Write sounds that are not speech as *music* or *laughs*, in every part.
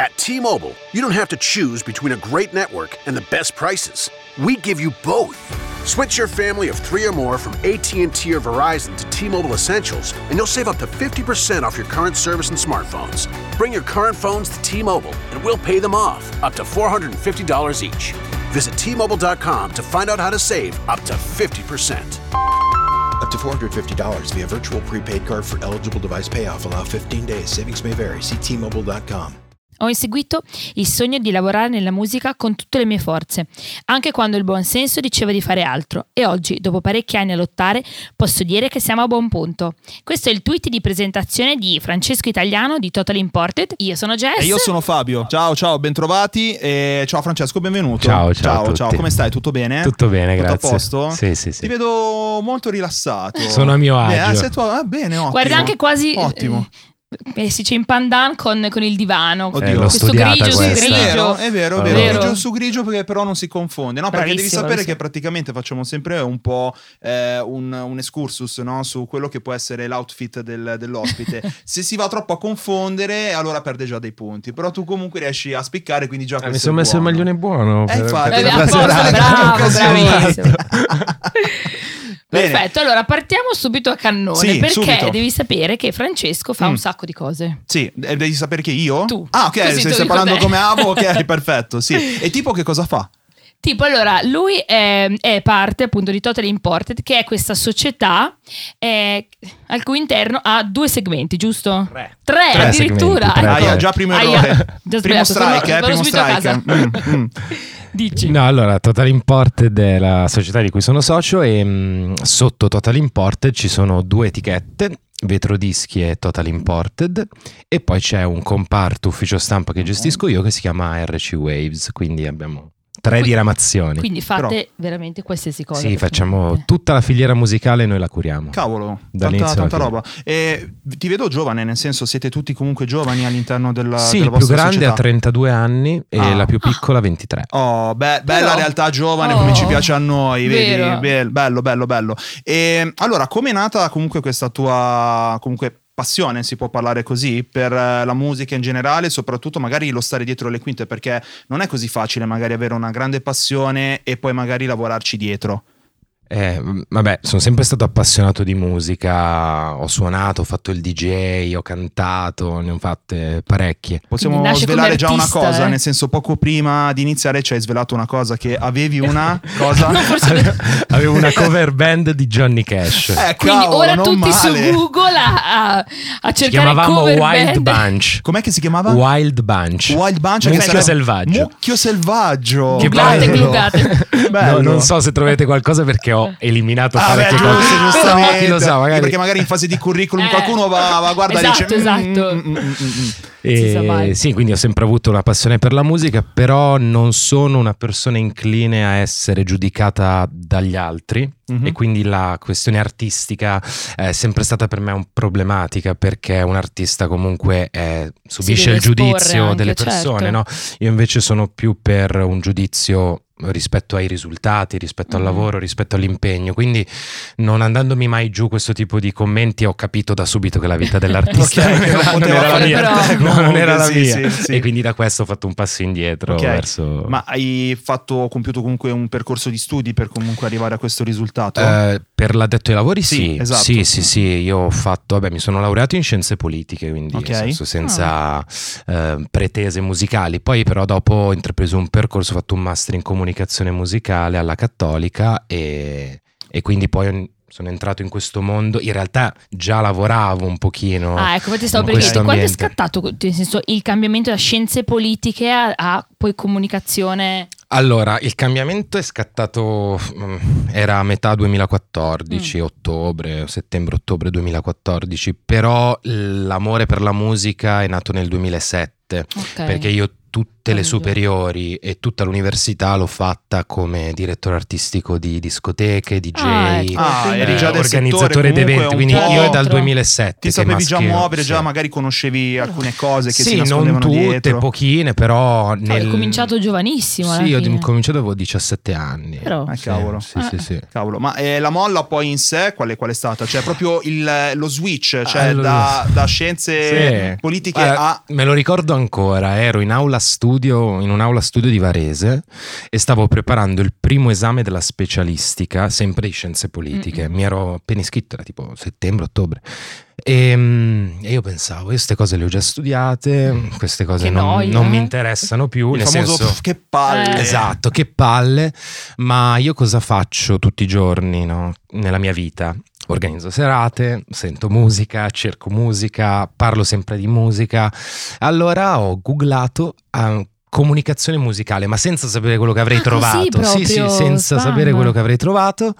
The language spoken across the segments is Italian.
At T-Mobile, you don't have to choose between a great network and the best prices. We give you both. Switch your family of 3 or more from AT&T or Verizon to T-Mobile Essentials, and you'll save up to 50% off your current service and smartphones. Bring your current phones to T-Mobile, and we'll pay them off, up to $450 each. Visit T-Mobile.com to find out how to save up to 50%. Up to $450 via virtual prepaid card for eligible device payoff. Allow 15 days. Savings may vary. See T-Mobile.com. Ho inseguito il sogno di lavorare nella musica con tutte le mie forze, anche quando il buon senso diceva di fare altro. E oggi, dopo parecchi anni a lottare, posso dire che siamo a buon punto. Questo è il tweet di presentazione di Francesco Italiano di Total Imported. Io sono Jess. E io sono Fabio. Ciao, ciao, bentrovati. E ciao Francesco, benvenuto. Ciao, ciao. Ciao, ciao. Come stai? Tutto bene? Tutto bene, Tutto grazie. a posto? Sì, sì, sì. Ti vedo molto rilassato. Sono a mio Beh, agio. eh, sei tu- ah, bene, ottimo. Guarda anche quasi... Ottimo. Eh, si c'è in pandan con, con il divano. Oddio. Eh, Questo grigio su questa. È grigio. vero, è vero, è È vero. vero. Grigio su grigio perché però non si confonde, no? Perché devi Bravissimo, sapere bravissimo. che praticamente facciamo sempre un po' eh, un, un excursus no? su quello che può essere l'outfit del- dell'ospite. *laughs* Se si va troppo a confondere, allora perde già dei punti. Però tu comunque riesci a spiccare, quindi già Ah, mi sono è messo il buono. maglione buono. Eh, infatti, Eh, per a la posto, serata, *laughs* *laughs* Bene. Perfetto, allora partiamo subito a cannone Sì, perché subito. devi sapere che Francesco fa Mm. un sacco di cose. Sì, devi sapere che io? Tu. Ah, ok, stai dico parlando te. come Avo, ok, *laughs* perfetto, sì. E tipo che cosa fa? Tipo, allora, lui è, è parte appunto di Total Imported, che è questa società eh, al cui interno ha due segmenti, giusto? Tre. Tre, Tre addirittura. segmenti, tre, ecco. Aia, già *laughs* primo Aia. errore. Già primo strike, eh, primo strike. casa. Mm, *laughs* mm. Dici. No, allora, Total Imported è la società di cui sono socio e mh, sotto Total Imported ci sono due etichette, Vetrodischi e Total Imported e poi c'è un comparto ufficio stampa che gestisco io che si chiama RC Waves, quindi abbiamo tre Quindi- diramazioni. Quindi fate veramente qualsiasi cosa. Sì, facciamo praticamente. tutta la filiera musicale noi la curiamo. Cavolo, tanta, tanta fine. roba. E ti vedo giovane, nel senso siete tutti comunque giovani all'interno della, sì, della il più vostra grande ha 32 anni e Ah. la più piccola 23. Oh, be- bella Però- realtà giovane Oh, come ci piace a noi, vero. vedi? Be- bello, bello, bello. E allora, com'è nata comunque questa tua comunque passione, si può parlare così, per eh, la musica in generale, soprattutto magari lo stare dietro le quinte, perché non è così facile magari avere una grande passione e poi magari lavorarci dietro. Eh, vabbè, sono sempre stato appassionato di musica, ho suonato, ho fatto il DJ, ho cantato, ne ho fatte parecchie. Possiamo svelare già una cosa, eh. nel senso poco prima di iniziare ci hai svelato una cosa, che avevi una *laughs* cosa... No, forse- Avevo una cover band di Johnny Cash. Eh, Quindi cavolo, ora tutti male. su Google a, a, a cercare chiamavamo cover Wild band. Bunch. Com'è che si chiamava? Wild Bunch. Wild Bunch Mucchio sarebbe- selvaggio. Mucchio selvaggio. Che bello. googlate. *laughs* Bello. No, non so se trovate qualcosa perché ho *laughs* eliminato Ah, beh, parecchie giusto, cose. Però giustamente. chi lo sa, magari. Perché magari in fase di curriculum Eh, qualcuno va, va a guardare e esatto, dice... esatto. mm, mm, mm, mm. E- mai. sì, quindi ho sempre avuto una passione per la musica, però non sono una persona incline a essere giudicata dagli altri. Mhm. E quindi la questione artistica è sempre stata per me un problematica perché un artista comunque eh, subisce il giudizio anche, delle persone, certo. no? Io invece sono più per un giudizio rispetto ai risultati, rispetto al Mm. lavoro, rispetto all'impegno. Quindi non andandomi mai giù questo tipo di commenti ho capito da subito che la vita dell'artista *laughs* Ok, non, era, non la mia. No, *laughs* non era la sì, mia. sì, sì. E quindi da questo ho fatto un passo indietro Ok, verso... Ma hai fatto, compiuto comunque un percorso di studi per comunque arrivare a questo risultato? Eh, per l'addetto ai lavori Sì, sì, esatto. sì, sì, sì, io ho fatto, vabbè, mi sono laureato in scienze politiche, quindi Ok. nel senso, senza eh, pretese musicali, poi però dopo ho intrapreso un percorso, ho fatto un master in comunicazione musicale alla Cattolica e, e quindi poi sono entrato in questo mondo, in realtà già lavoravo un pochino. Ah, ecco, ti stavo per chiedere, quando è scattato nel senso, il cambiamento da scienze politiche a, a poi comunicazione? Allora, il cambiamento è scattato, mm, era a metà 2014, Mm. ottobre, settembre-ottobre 2014, però l'amore per la musica è nato nel 2007, Ok. perché io tutte le superiori e tutta l'università l'ho fatta come direttore artistico di discoteche, DJ, Ah, ecco, Ah, eri già del organizzatore d'eventi, comunque quindi io è dal Dentro. 2007 Ti sapevi già muovere, già sì. magari conoscevi alcune cose che si Sì, nascondevano non tutte, dietro. pochine, però Cioè, nel... Hai cominciato giovanissimo. Sì, ho cominciato avevo 17 anni. Però- Ah, cavolo. Sì, sì, sì. Cavolo, ma eh, la molla poi in sé qual è, qual è stata? Cioè proprio il- lo switch, cioè Allora- da, da scienze politiche a... Me lo ricordo ancora, ero in aula studio, in un'aula studio di Varese e stavo preparando il primo esame della specialistica, sempre di scienze politiche. Mm-mm. Mi ero appena iscritto, era tipo settembre, ottobre. E, mm, e io pensavo, queste cose le ho già studiate, queste cose non, noia, non mi eh? interessano più. Il nel famoso senso, "Pff, che palle. Eh. Esatto, che palle, ma io cosa faccio tutti i giorni no? nella mia vita? Organizzo serate, sento musica, cerco musica, parlo sempre di musica. Allora ho googlato eh, comunicazione musicale, ma senza sapere quello che avrei Ah, trovato. sì, sì, senza spam. sapere quello che avrei trovato.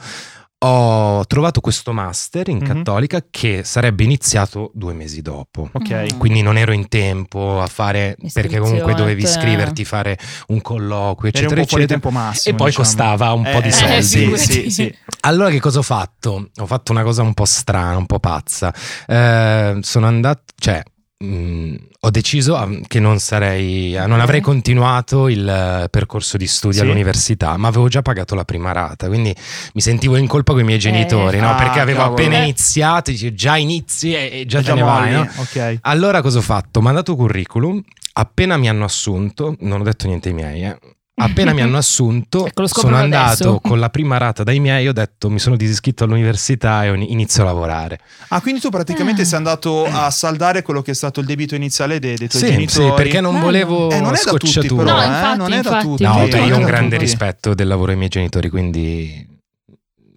Ho trovato questo master in Mhm. cattolica che sarebbe iniziato due mesi dopo. Ok. Mm. Quindi non ero in tempo a fare, perché comunque dovevi iscriverti, fare un colloquio, Eri un eccetera, po' eccetera. tempo massimo. E poi diciamo. costava un po' Eh, di eh, soldi. sì, sì. Allora che cosa ho fatto? Ho fatto una cosa un po' strana, un po' pazza. Eh, sono andato, cioè, mh, ho deciso ah, che non sarei, ah, non avrei continuato il eh, percorso di studio Sì. all'università, ma avevo già pagato la prima rata, quindi mi sentivo in colpa con i miei genitori, no? Ah, Perché avevo cavolo. appena Eh. iniziato, dici, già inizi e, già Già te ne vai, no? Ok. Allora cosa ho fatto? Ho mandato curriculum, appena mi hanno assunto, non ho detto niente ai miei, eh. Appena mi hanno assunto, Ecco, sono andato adesso. con la prima rata dai miei, ho detto mi sono disiscritto all'università e ho- inizio a lavorare. Ah, quindi tu praticamente Ah. sei andato a saldare quello che è stato il debito iniziale dei, dei tuoi Sì, genitori. sì, perché non Bello. volevo Eh, non è da tutti però, No, eh, infatti, non è da infatti. tutti. No, io ho un da grande tutti. rispetto del lavoro dei miei genitori, quindi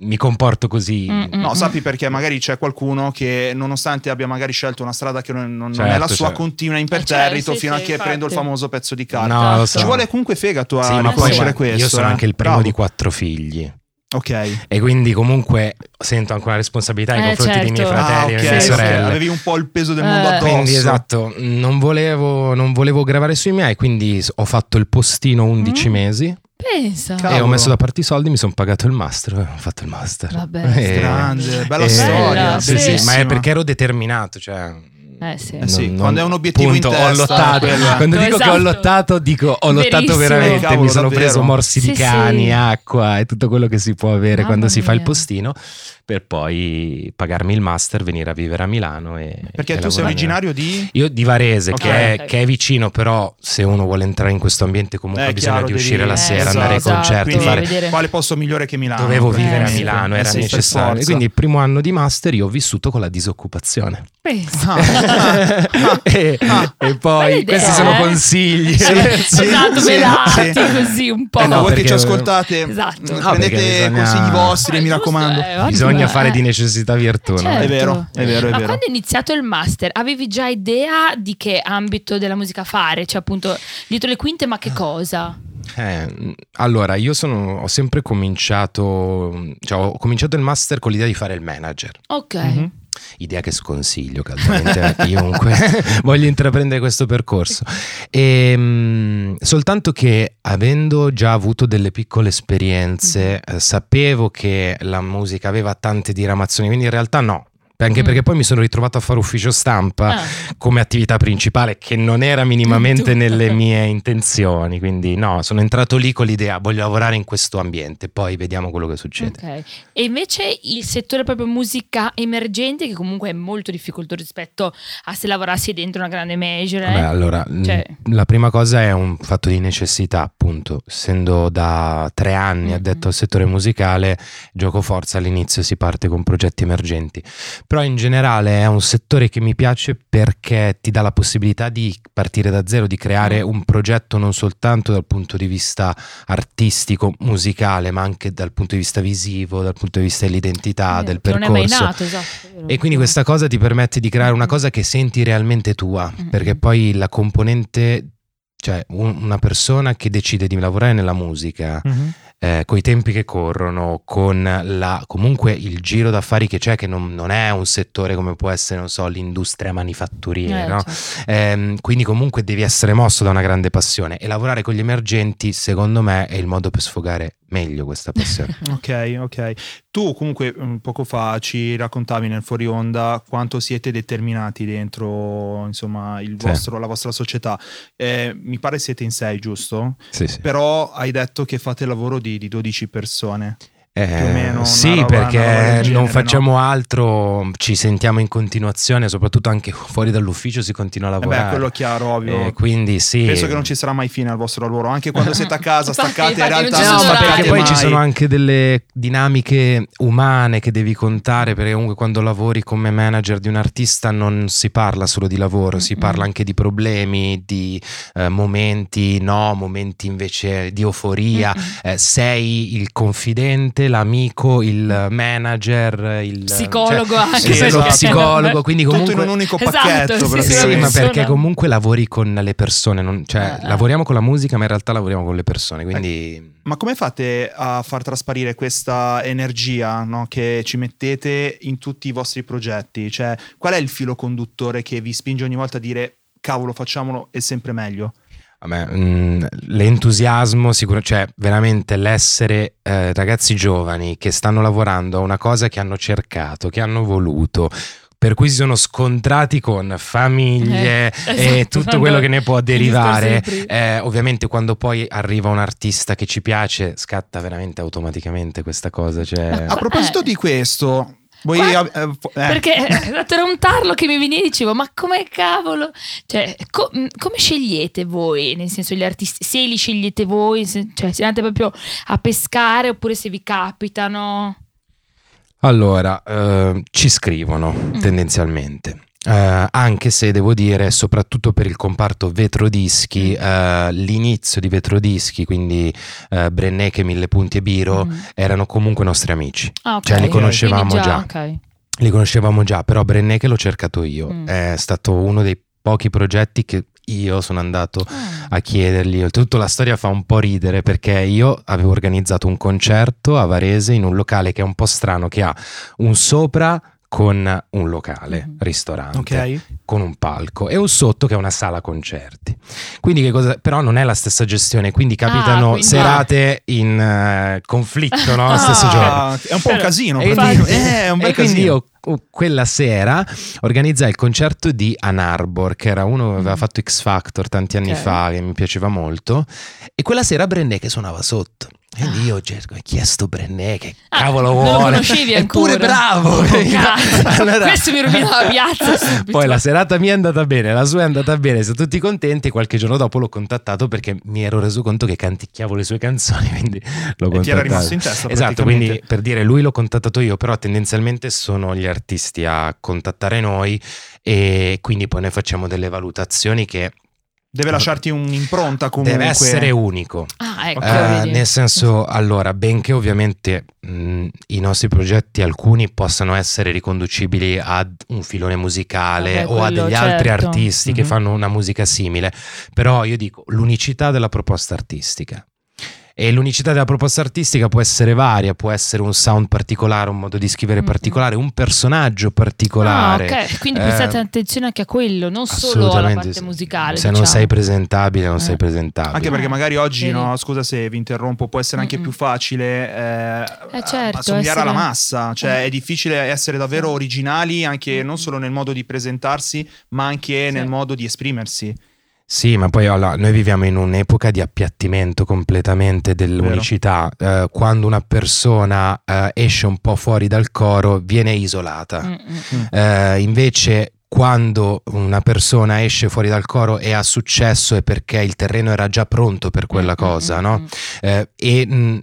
mi comporto così. Mm, mm. No, sappi perché magari c'è qualcuno che nonostante abbia magari scelto una strada che non, non- non è Certo, la sua, certo. continua Eh, imperterrito certo, sì, fino sì, a che infatti. prendo il famoso pezzo di carta. No, lo so. Ci vuole comunque fegato a Sì, ma poi riconoscere guarda, questo. io sono eh. anche il primo Bravo. di quattro figli. Ok. E quindi comunque sento anche una responsabilità nei Eh, confronti dei miei certo. fratelli ah, e ok, delle mie sorelle. Avevi un po' il peso del Eh. mondo addosso. Quindi esatto, non volevo, non volevo gravare sui miei, quindi ho fatto il postino 11 Mm. mesi Pensa. Cavolo. e ho messo da parte i soldi, mi sono pagato il master, ho fatto il master. Vabbè, E- Grande, bella e- storia. Sì, sì, bellissima. ma è perché ero determinato, cioè... Eh sì. Eh sì, quando è un obiettivo appunto, in ho testa, Quando dico che ho Esatto. lottato, dico ho lottato Verissimo. veramente. Cavolo, mi sono davvero. preso morsi di Sì, cani, sì. acqua e tutto quello che si può avere Mamma quando si fa il mia. postino, per poi pagarmi il master, venire a vivere a Milano. E, Perché e tu sei originario di... Io di Varese, Ok. che, è, che è vicino, però se uno vuole entrare in questo ambiente comunque Eh, ha bisogno chiaro, di devi- uscire la eh, sera, esatto, andare ai esatto, concerti, Quindi fare... vedere. quale posto migliore che Milano? Dovevo Eh, vivere a. Milano, Eh era necessario. Quindi il primo anno di master io ho vissuto con la disoccupazione. Pensa. *laughs* Ah. e, Ah. e poi questi sono eh? consigli. Esatto, sì, velati sì. così un po'. Eh no, voi che ci ascoltate, Esatto. No, prendete bisogna- consigli vostri, Eh, mi giusto, raccomando. eh, ottimo, Bisogna fare eh. di necessità virtù, no? Certo. È vero, è vero, è Ma vero. quando hai iniziato il master, avevi già idea di che ambito della musica fare? Cioè, appunto, dietro le quinte, ma che cosa? Eh, allora, io sono, ho sempre cominciato, cioè ho cominciato il master con l'idea di fare il manager. Ok. Mhm. Idea che sconsiglio caldamente a chiunque *laughs* voglia intraprendere questo percorso. E, mm, soltanto che avendo già avuto delle piccole esperienze, eh, sapevo che la musica aveva tante diramazioni, quindi in realtà no. Anche Mm. perché poi mi sono ritrovato a fare ufficio stampa Ah, come attività principale, che non era minimamente *laughs* nelle mie intenzioni. Quindi, no, sono entrato lì con l'idea: voglio lavorare in questo ambiente, poi vediamo quello che succede. ok. E invece il settore proprio musica emergente, che comunque è molto difficoltoso rispetto a se lavorassi dentro una grande major. eh? Beh, allora, Cioè- l- la prima cosa è un fatto di necessità, appunto. Essendo da tre anni addetto al settore musicale, gioco forza all'inizio si parte con progetti emergenti. Però in generale è un settore che mi piace perché ti dà la possibilità di partire da zero, di creare Mm. un progetto non soltanto dal punto di vista artistico, musicale, ma anche dal punto di vista visivo, dal punto di vista dell'identità, Eh, del percorso. Non è mai nato, esatto. E quindi questa cosa ti permette di creare una cosa che senti realmente tua, Mhm. perché poi la componente, cioè un- una persona che decide di lavorare nella musica, Mhm. Eh, coi tempi che corrono, con la, comunque il giro d'affari che c'è, che non, non è un settore come può essere, non so, l'industria manifatturiera, Eh, no? certo. Ehm, quindi comunque devi essere mosso da una grande passione e lavorare con gli emergenti, secondo me, è il modo per sfogare meglio questa passione. *laughs* Ok, ok. Tu comunque mm, poco fa ci raccontavi nel fuori onda quanto siete determinati dentro insomma il Sì. vostro- la vostra società. Eh, mi pare siete in sei, giusto? sì, sì. Però hai detto che fate il lavoro di, di 12 persone. Eh, più o meno una sì, perché genere, non no? facciamo altro, ci sentiamo in continuazione, soprattutto anche fuori dall'ufficio si continua a Eh lavorare. beh, quello è chiaro, ovvio. Eh, quindi sì. Penso che non ci sarà mai fine al vostro lavoro, anche quando *laughs* siete a casa staccate, in infatti, realtà ci No, ma perché poi ci mai. sono anche delle dinamiche umane che devi contare, perché comunque quando lavori come manager di un artista non si parla solo di lavoro, si Mm-mm. parla anche di problemi, di eh, momenti no, momenti invece di euforia. Mm-mm. Eh, sei il confidente, l'amico, il manager, il Psicologo cioè, anche, sì, lo psicologo, quindi Tutto comunque in un unico Esatto, pacchetto, sì, sì, sì, ma perché comunque lavori con le persone, non- cioè Eh, eh. lavoriamo con la musica, ma in realtà lavoriamo con le persone, quindi Ma come fate a far trasparire questa energia no, che ci mettete in tutti i vostri progetti? Cioè, qual è il filo conduttore che vi spinge ogni volta a dire cavolo, facciamolo, è sempre meglio? Vabbè, mh, l'entusiasmo, sicuro, cioè veramente l'essere eh, ragazzi giovani che stanno lavorando a una cosa che hanno cercato, che hanno voluto, per cui si sono scontrati con famiglie Eh, e *laughs* esatto, tutto quello che ne può derivare. Eh, ovviamente quando poi arriva un artista che ci piace, scatta veramente automaticamente questa cosa. Cioè... A proposito Eh. di questo, voi... Qua- eh, fo- eh, Perché era un tarlo che mi veniva e dicevo, ma come cavolo? Cioè, co- mh, come scegliete voi? Nel senso, gli artisti, se li scegliete voi, se, cioè, se andate proprio a pescare oppure se vi capitano? Allora, eh, ci scrivono Mm. tendenzialmente. Eh, anche se devo dire, soprattutto per il comparto vetrodischi, Mm. eh, l'inizio di vetrodischi, quindi eh, Brennecke, Mille Punti e Biro, Mm. erano comunque nostri amici. Ah, ok. Cioè, li conoscevamo Quindi già. ok. Li conoscevamo già, però Brennecke l'ho cercato io. Mm. È stato uno dei pochi progetti che io sono andato Ah. a chiedergli. Oltretutto la storia fa un po' ridere perché io avevo organizzato un concerto a Varese in un locale che è un po' strano, che ha un sopra con un locale, Mhm. ristorante, ok. con un palco e un sotto che è una sala concerti. Quindi che cosa, però non è la stessa gestione, quindi capitano Ah, quindi- serate in eh, conflitto, no? Ah, Stesso giorno. Ah, è un po' un casino. E quindi, Eh, è un bel e quindi casino. io uh, quella sera organizzai il concerto di Ann Arbor, che era uno che aveva Mm. fatto X Factor tanti anni Ok. fa, che mi piaceva molto, e quella sera Brené che suonava sotto. E quindi io cerco, ho chiesto Brené che Ah, cavolo non lo vuole. conoscevi Eppure bravo! Oh. *laughs* Allora- Questo mi rovina la piazza *laughs* subito. Poi la serata mia è andata bene, la sua è andata bene, siamo tutti contenti. Qualche giorno dopo l'ho contattato perché mi ero reso conto che canticchiavo le sue canzoni, *laughs* quindi l'ho E ti era contattato. rimasto in testa Esatto, quindi per dire lui l'ho contattato io, però tendenzialmente sono gli artisti a contattare noi e quindi poi noi facciamo delle valutazioni che Deve lasciarti un'impronta comunque. deve essere unico. Ah, ecco. Eh, nel senso, allora, benché ovviamente mh, i nostri progetti alcuni possano essere riconducibili ad un filone musicale Vabbè, o a degli altri certo. artisti che Mhm. fanno una musica simile, però io dico l'unicità della proposta artistica. E l'unicità della proposta artistica può essere varia, può essere un sound particolare, un modo di scrivere Mhm. particolare, un personaggio Ah, particolare. ok, quindi Eh, prestate attenzione anche a quello, non solo alla parte sì. musicale. Se non diciamo. sei presentabile, non Eh. sei presentabile. Anche perché Ah, magari oggi, no, scusa se vi interrompo, può essere anche Mm-mm. più facile eh, Eh, certo, assomigliare alla essere- massa, cioè Eh. è difficile essere davvero originali anche non solo nel modo di presentarsi, ma anche Sì. nel modo di esprimersi. Sì, ma poi allora, noi viviamo in un'epoca di appiattimento completamente dell'unicità. Eh, quando una persona eh, esce un po' fuori dal coro, viene isolata. Mm, mm. Eh, invece, quando una persona esce fuori dal coro e ha successo è perché il terreno era già pronto per quella Mm, cosa, mm, no? mm. Eh, e mh,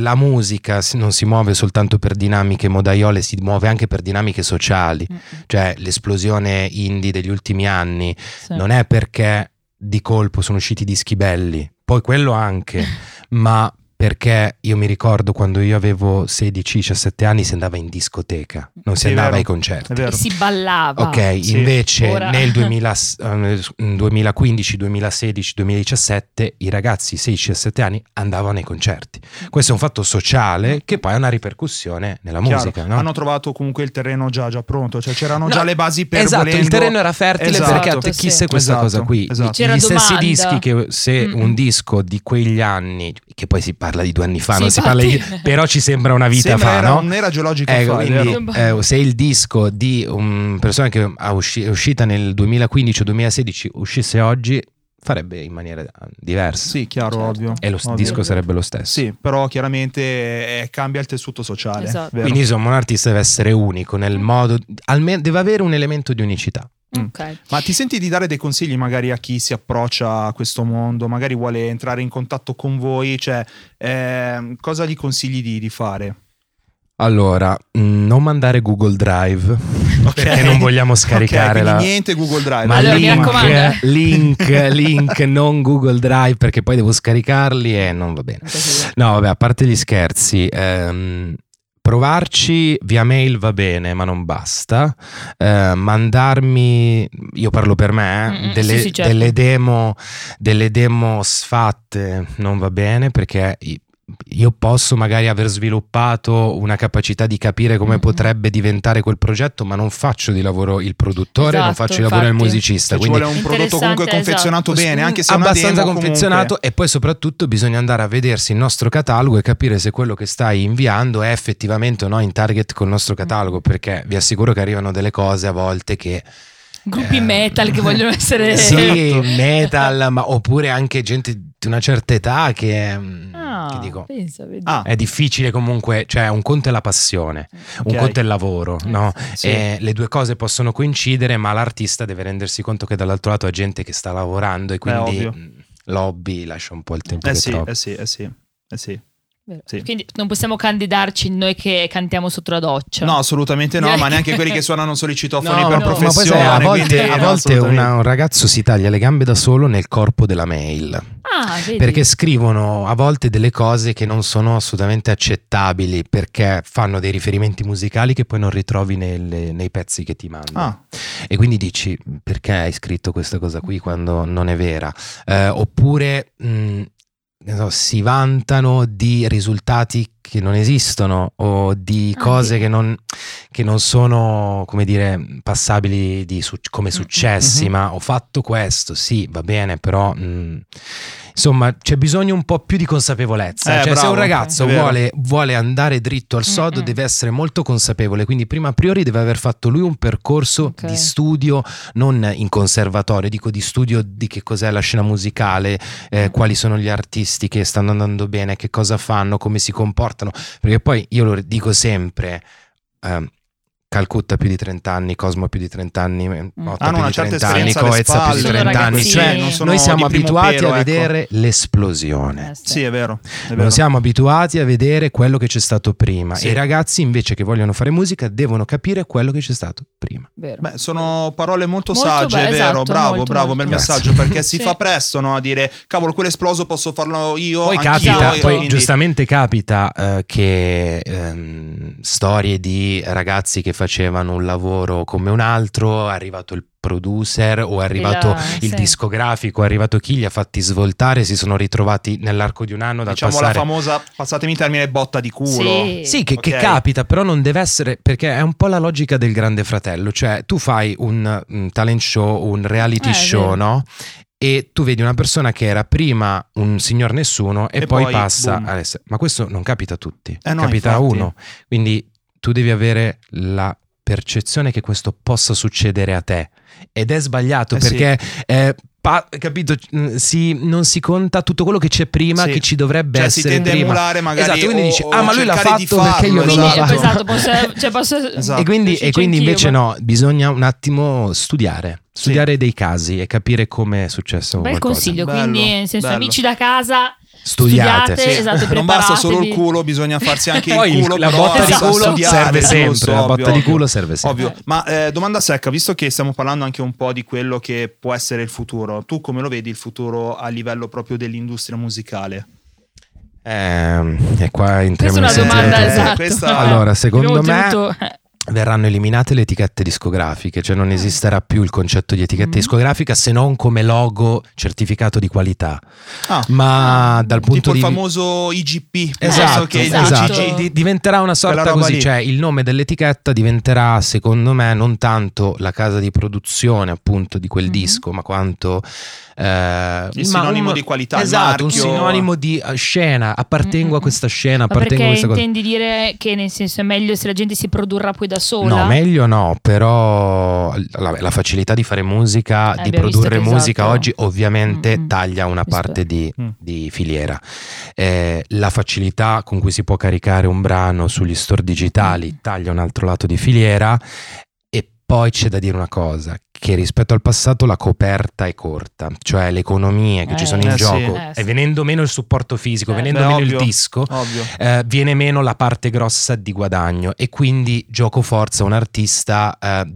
la musica si- non si muove soltanto per dinamiche modaiole, si muove anche per dinamiche sociali. Mm, mm. Cioè, l'esplosione indie degli ultimi anni Sì. non è perché di colpo sono usciti dischi belli, poi quello anche, *laughs* ma perché io mi ricordo quando io avevo 16-17 anli si andava in discoteca, non si è andava vero, ai concerti. E si ballava. Ok, Sì. invece Ora- nel 2000 eh, 2015, 2016, 2017 i ragazzi 16-17 anni andavano ai concerti. Questo è un fatto sociale che poi ha una ripercussione nella Chiaro. musica. no? Hanno trovato comunque il terreno già, già pronto, cioè c'erano No, già le basi per Esatto, volendo- il terreno era fertile Esatto. perché attecchisse sì. questa Esatto, cosa qui. esatto. C'era Gli stessi domanda. dischi che se Mm-mm. un disco di quegli anni, che poi si parla di due anni fa, Sì, non si parla di, però ci sembra una vita Sembra fa, era no? un'era geologica Ecco, fa, è quindi eh, se il disco di una persona che è uscita nel 2015 o 2016 uscisse oggi, farebbe in maniera diversa. Sì, chiaro, Certo. ovvio. E lo ovvio. disco sarebbe lo stesso. Sì, però chiaramente eh, cambia il tessuto sociale. Esatto. vero? Quindi insomma un artista deve essere unico nel modo, almeno deve avere un elemento di unicità. Mm. Ok. Ma ti senti di dare dei consigli magari a chi si approccia a questo mondo, magari vuole entrare in contatto con voi, cioè ehm, cosa gli consigli di, di fare? Allora, mh, non mandare Google Drive perché non vogliamo *laughs* scaricare Ok, la... quindi niente Google Drive. Ma Allora, link, raccomando. link, *laughs* link, non Google Drive perché poi devo scaricarli e non va bene. No, vabbè, a parte gli scherzi, ehm, provarci via mail va bene, ma non basta. Eh, mandarmi, io parlo per me, eh, Mm-mm, delle, sì, sì, certo. delle demo, delle demo sfatte non va bene perché io posso magari aver sviluppato una capacità di capire come Mhm. potrebbe diventare quel progetto, ma non faccio di lavoro il produttore, non Esatto, faccio il lavoro infatti. musicista. Cioè, ci quindi vuole un prodotto comunque Interessante, confezionato esatto. bene, anche se abbastanza demo, confezionato comunque. e poi soprattutto bisogna andare a vedersi il nostro catalogo e capire se quello che stai inviando è effettivamente o no in target col nostro catalogo perché vi assicuro che arrivano delle cose a volte che Gruppi Eh, metal che vogliono essere... *laughs* sì *laughs* metal ma oppure anche gente di una certa età che, mm, Ah, dico pensa, vedi. Ah, è difficile comunque cioè un conto è la passione un Ok. conto è il lavoro no? Sì. E le due cose possono coincidere ma l'artista deve rendersi conto che dall'altro lato ha gente che sta lavorando e quindi mm, l'hobby lascia un po' il tempo eh che sì, eh sì, eh sì, eh sì. Sì. Quindi non possiamo candidarci noi che cantiamo sotto la doccia. No, assolutamente no, ma che- neanche quelli che suonano solo i citofoni No, per no, poi Ma poi professione. sai, a quindi volte, a volte una- un ragazzo si taglia le gambe da solo nel corpo della mail. Ah. Perché scrivono a volte delle cose che non sono assolutamente accettabili perché fanno dei riferimenti musicali che poi non ritrovi nelle- nei pezzi che ti mandano. Ah, E quindi dici perché hai scritto questa cosa qui quando non è vera? Eh, oppure mh, so, si vantano di risultati che non esistono o di Ah, cose sì. che non, che non sono, come dire, passabili di come successi, Mhm. ma ho fatto questo, sì, va bene, però... mh, Insomma, c'è bisogno un po' più di consapevolezza. Eh, cioè, se bravo, un ragazzo vuole, vuole andare dritto al sodo, Mm-mm. deve essere molto consapevole. Quindi, prima a priori, deve aver fatto lui un percorso Ok. di studio, non in conservatorio, dico di studio di che cos'è la scena musicale, eh, quali sono gli artisti che stanno andando bene, che cosa fanno, come si comportano. Perché poi io lo dico sempre. ehm, Calcutta più di 30 anni, Cosmo più di 30 anni, Motta Hanno più una di certa 30 anni, Coezza più di spalle. Sono 30 anni. Cioè, non sono noi siamo abituati pelo, a ecco. vedere l'esplosione. Eh, sì. Sì, è vero. È vero. Non siamo abituati a vedere quello che c'è stato prima. Sì. E i ragazzi, invece, che vogliono fare musica, devono capire quello che c'è stato prima. Vero. Beh, sono parole molto, Molto sagge, be- è vero, esatto, bravo, molto, bravo, molto. bel messaggio, perché si *laughs* Sì. fa presto no, a dire, cavolo, quell'esploso posso farlo io, Poi anch'io", capita, e poi quindi- giustamente capita eh, che ehm, storie di ragazzi che facevano un lavoro come un altro, è arrivato il producer o è arrivato la- il sì. discografico, è arrivato chi li ha fatti svoltare, si sono ritrovati nell'arco di un anno dal diciamo passare la famosa, passatemi il termine, botta di culo. Sì. Sì, che, che Ok. capita, però non deve essere perché è un po' la logica del grande fratello, cioè tu fai un, mm, talent show, un reality Eh, show, no? E tu vedi una persona che era prima un signor nessuno e, E poi, poi, passa boom. ad essere. Ma questo non capita a tutti, Eh no, capita a infatti. uno. Quindi tu devi avere la percezione che questo possa succedere a te. Ed è sbagliato Eh sì. perché, eh, pa- capito, mm, si- non si conta tutto quello che c'è prima Sì. che ci dovrebbe Cioè si essere tende a prima. emulare magari Esatto, quindi o- dici, ah ma lui l'ha fatto perché io farlo, Quindi, fatto. esatto, posso, *laughs* cioè, posso Esatto. E quindi, e quindi anch'io, invece ma- no, bisogna un attimo studiare, studiare dei casi e capire come è successo Bel qualcosa. consiglio, Bello, quindi nel senso bello. amici da casa Studiate. studiate, Sì. esatto, non basta solo il culo, bisogna farsi anche *laughs* Poi il culo. la botta di culo serve sempre, la ovvio, botta di culo serve sempre. Ovvio, ma eh, domanda secca, visto che stiamo parlando anche un po' di quello che può essere il futuro, tu come lo vedi il futuro a livello proprio dell'industria musicale? Ehm, e qua entriamo Questa è in una domanda questa- Allora, secondo Abbiamo me ottenuto- eh, verranno eliminate le etichette discografiche, cioè non esisterà più il concetto di etichetta Mm. discografica se non come logo certificato di qualità. Ah, Ma dal punto tipo di il vi- famoso IGP. Esatto, che il esatto. Di- diventerà una sorta così, lì. cioè il nome dell'etichetta diventerà secondo me non tanto la casa di produzione appunto di quel Mhm. disco, ma quanto eh, Il sinonimo un- di qualità, il Esatto, un sinonimo di eh, scena, appartengo a questa scena, appartengo a questa cosa. intendi dire che nel senso è meglio se la gente si produrrà poi da sola? No, meglio no, però la, la facilità di fare musica, Eh, di produrre musica esatto. oggi ovviamente Mm, mm. taglia una parte di, Mm. di filiera. Eh, la facilità con cui si può caricare un brano sugli store digitali Mm. taglia un altro lato di filiera poi c'è da dire una cosa, che rispetto al passato la coperta è corta, cioè le economie che ci Eh, sono in eh sì. gioco Eh, sì. e venendo meno il supporto fisico, Certo. venendo Beh, meno ovvio. il disco, eh, viene meno la parte grossa di guadagno e quindi gioco forza un artista eh,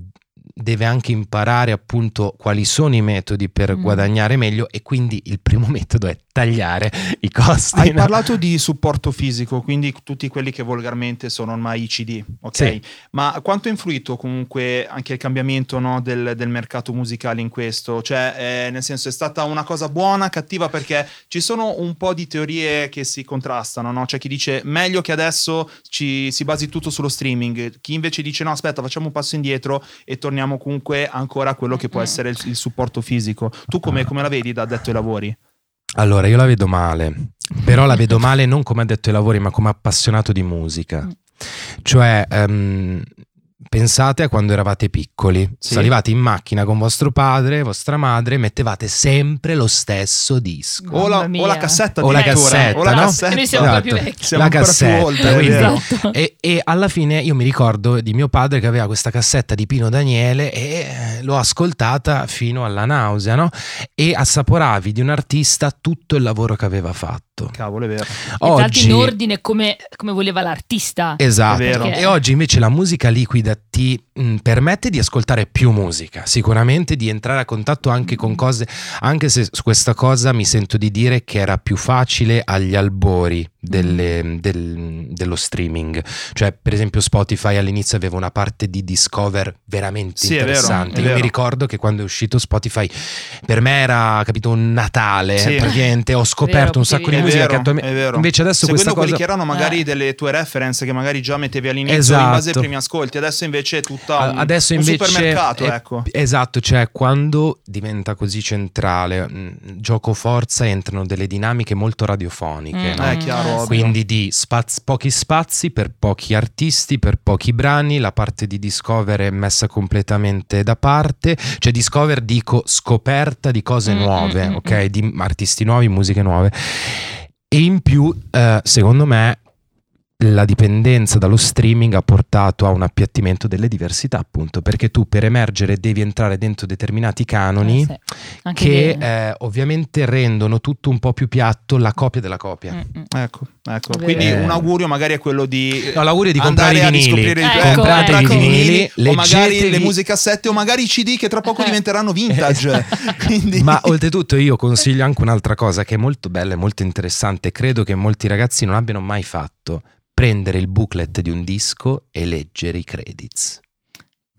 deve anche imparare appunto quali sono i metodi per Mm. guadagnare meglio e quindi il primo *laughs* metodo è tagliare i costi. Hai no? parlato di supporto fisico, quindi tutti quelli che volgarmente sono ormai i CD, ok? Sì. Ma quanto ha influito comunque anche il cambiamento no, del, del mercato musicale in questo? Cioè, eh, nel senso, è stata una cosa buona, cattiva? Perché ci sono un po' di teorie che si contrastano, no? C'è chi dice meglio che adesso ci, si basi tutto sullo streaming, chi invece dice no, aspetta, facciamo un passo indietro e torniamo comunque ancora a quello che può essere il, il supporto fisico. Tu come, come la vedi da addetto ai lavori? Allora, io la vedo male, però la vedo male non come addetto ai lavori, ma come appassionato di musica. Mm. Cioè, ehm, pensate a quando eravate piccoli, Sì. salivate in macchina con vostro padre, vostra madre, mettevate sempre lo stesso disco. O la, o la cassetta O la cassetta, o la no? cassetta. Noi siamo ancora più Esatto. vecchi. Siamo la cassetta, oltre, quindi-. Esatto. E, e alla fine io mi ricordo di mio padre che aveva questa cassetta di Pino Daniele e eh, l'ho ascoltata fino alla nausea, no? E assaporavi di un artista tutto il lavoro che aveva fatto. Cavolo, è vero. Oggi, in ordine come, come voleva l'artista. Esatto. È vero. Perché- E oggi invece la musica liquida ti mh, permette di ascoltare più musica, sicuramente di entrare a contatto anche con cose, anche se su questa cosa mi sento di dire che era più facile agli albori delle- del- dello streaming. Cioè, per esempio, Spotify all'inizio aveva una parte di discover veramente Sì, è vero, interessante. è Io vero. mi ricordo che quando è uscito Spotify, per me era capito un Natale, Sì. praticamente ho scoperto Vero, un sacco di È musica vero, che attualmente è vero. invece adesso Seguendo questa quelli cosa che erano magari Eh. delle tue reference che magari già mettevi all'inizio in base ai Esatto. primi ascolti, adesso invece è tutta un, Adesso un invece supermercato, è- ecco. Esatto, cioè quando diventa così centrale, mh, gioco forza entrano delle dinamiche molto radiofoniche, Mm. no? Eh, chiaro, ovvio. Quindi di spaz- pochi spazi per pochi artisti, per pochi brani, la parte di Discover è messa completamente da parte, cioè Discover dico scoperta di cose Mm, nuove, mm, mm, ok? Di artisti nuovi, musiche nuove. E in più, eh, secondo me, la dipendenza dallo streaming ha portato a un appiattimento delle diversità, appunto, perché tu per emergere devi entrare dentro determinati canoni Eh, sì. Che eh, ovviamente rendono tutto un po' più piatto la copia della copia. Mm, mm. Ecco, ecco. Quindi Eh. un augurio magari è quello di No, l'augurio è di andare comprare i a vinili. riscoprire i- Ecco, eh, comprate comprate i vinili, o magari le musicassette o magari i CD che tra poco Eh. diventeranno vintage. *laughs* Quindi Ma oltretutto io consiglio anche un'altra cosa che è molto bella e molto interessante, credo che molti ragazzi non abbiano mai fatto, prendere il booklet di un disco e leggere i credits.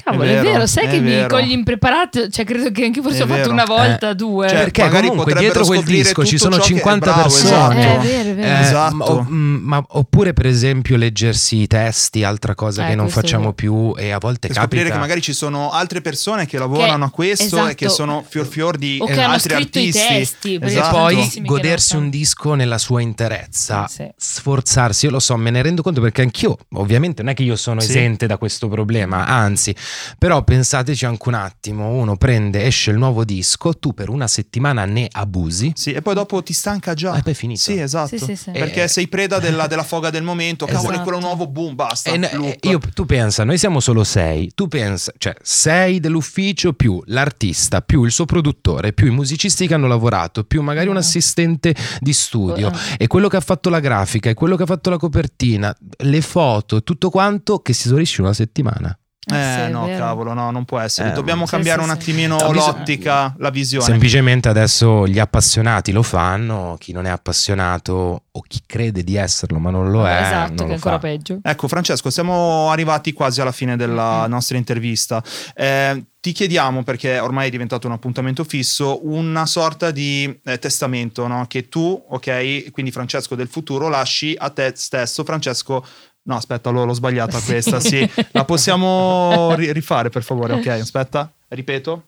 Cavolo, è È vero, vero, sai è che mi vero. cogli impreparato? Cioè, credo che anche io forse È ho fatto vero. una volta, due. Cioè, Perché magari comunque dietro quel scoprire disco ci sono ciò che- 50 bravo, persone. Eh, esatto. è vero, è vero. Eh, Esatto. ma, o- mm, ma- oppure per esempio leggersi i testi, altra cosa Eh, che non facciamo vero. più e a volte E scoprire capita che magari ci sono altre persone che lavorano a questo e esatto. che sono fior fior di O che eh, hanno altri scritto i artisti. testi, perché e Esatto. poi che godersi un disco nella sua interezza, Sì. sforzarsi. Io lo so, me ne rendo conto perché anch'io, ovviamente, non è che io sono esente da questo problema, anzi, però pensateci anche un attimo: uno prende, esce il nuovo disco, tu per una settimana ne abusi. Sì, e poi dopo ti stanca già. E poi è finito. Sì, esatto. Sì, sì, sì. Perché Eh, sei preda della, della foga del momento. Cavolo, Esatto. è quello nuovo, boom, basta. E io- tu pensa, noi siamo solo sei. Tu pensa, cioè sei dell'ufficio più l'artista, più il suo produttore, più i musicisti che hanno lavorato, più magari un Ah. assistente di studio. Eh. E quello che ha fatto la grafica, e quello che ha fatto la copertina, le foto, tutto quanto che si esaurisce in una settimana. Eh, Eh, sì, no, vero. cavolo, no, non può essere. Eh, Dobbiamo sì, cambiare sì, un sì. attimino No, bisogna- l'ottica, la visione. Semplicemente adesso gli appassionati lo fanno, chi non è appassionato o chi crede di esserlo ma non lo è, esatto, non che è ancora fa. peggio. Ecco, Francesco, siamo arrivati quasi alla fine della nostra intervista. Eh, ti chiediamo, perché ormai è diventato un appuntamento fisso, una sorta di eh, testamento no? che tu, ok, quindi Francesco del futuro, lasci a te stesso, Francesco. No, aspetta, l'ho, l'ho sbagliata *laughs* questa, sì. La possiamo ri- rifare, per favore? Ok, aspetta, ripeto.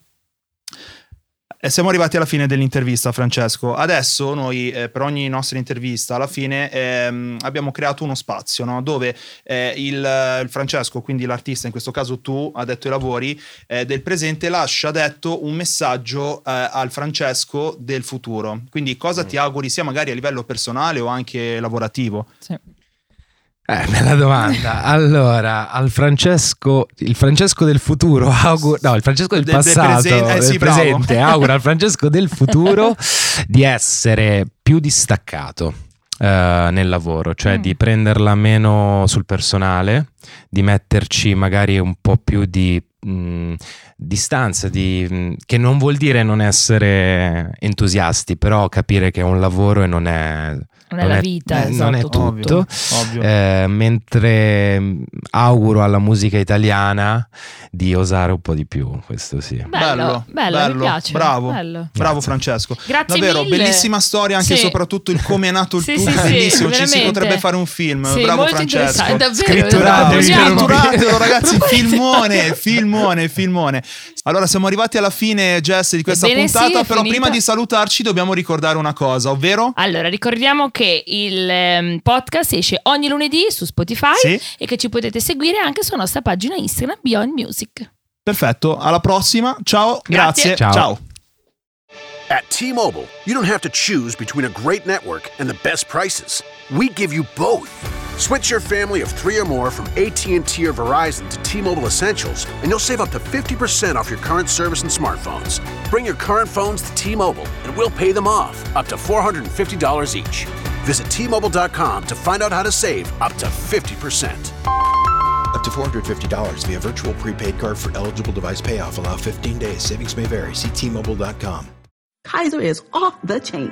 E siamo arrivati alla fine dell'intervista, Francesco. Adesso noi, eh, per ogni nostra intervista, alla fine ehm, abbiamo creato uno spazio no? dove eh, il, il Francesco, quindi l'artista, in questo caso tu, addetto ai lavori, eh, del presente, lascia detto un messaggio eh, al Francesco del futuro. Quindi cosa ti auguri sia magari a livello personale o anche lavorativo? Sì. Eh, bella domanda. *laughs* Allora, al Francesco, il Francesco del futuro auguro, no, il Francesco del, Del- del passato, presente, eh, sì, presente, auguro al Francesco del futuro *laughs* di essere più distaccato eh, nel lavoro, cioè Mm. di prenderla meno sul personale, di metterci magari un po' più di mh, distanza, di, mh, che non vuol dire non essere entusiasti, però capire che è un lavoro e non è Non è la vita, eh, esatto, non è tutto. tutto. Ovvio. Eh, mentre mh, auguro alla musica italiana di osare un po' di più, questo sì. Bello, bello, mi piace. bravo, Bello. bravo Grazie. Francesco. Grazie Davvero, mille. bellissima storia, anche e Sì. soprattutto il come è nato il Sì, tutto, sì, sì, bellissimo, ci si potrebbe fare un film, Sì, bravo molto Francesco. davvero. Scritturatevi, davvero. scritturatevi. Scritturatelo ragazzi, *laughs* *laughs* filmone, filmone, filmone. Allora siamo arrivati alla fine Jess di questa Ebbene sì, puntata, è però finita. prima di salutarci dobbiamo ricordare una cosa, ovvero Allora, ricordiamo che il ehm, podcast esce ogni lunedì su Spotify Sì. e che ci potete seguire anche sulla nostra pagina Instagram Beyond Music. Perfetto, alla prossima. Ciao, Grazie. grazie. Ciao. Ciao. At T Mobile, you don't have to choose between a great network and the best prices. We give you both. Switch your family of three or more from AT&T or Verizon to T-Mobile Essentials, and you'll save up to 50% off your current service and smartphones. Bring your current phones to T-Mobile, and we'll pay them off, up to $450 each. Visit T-Mobile.com to find out how to save up to 50%. Up to $450 via virtual prepaid card for eligible device payoff. Allow 15 days. Savings may vary. See T-Mobile.com. Kaiser is off the chain.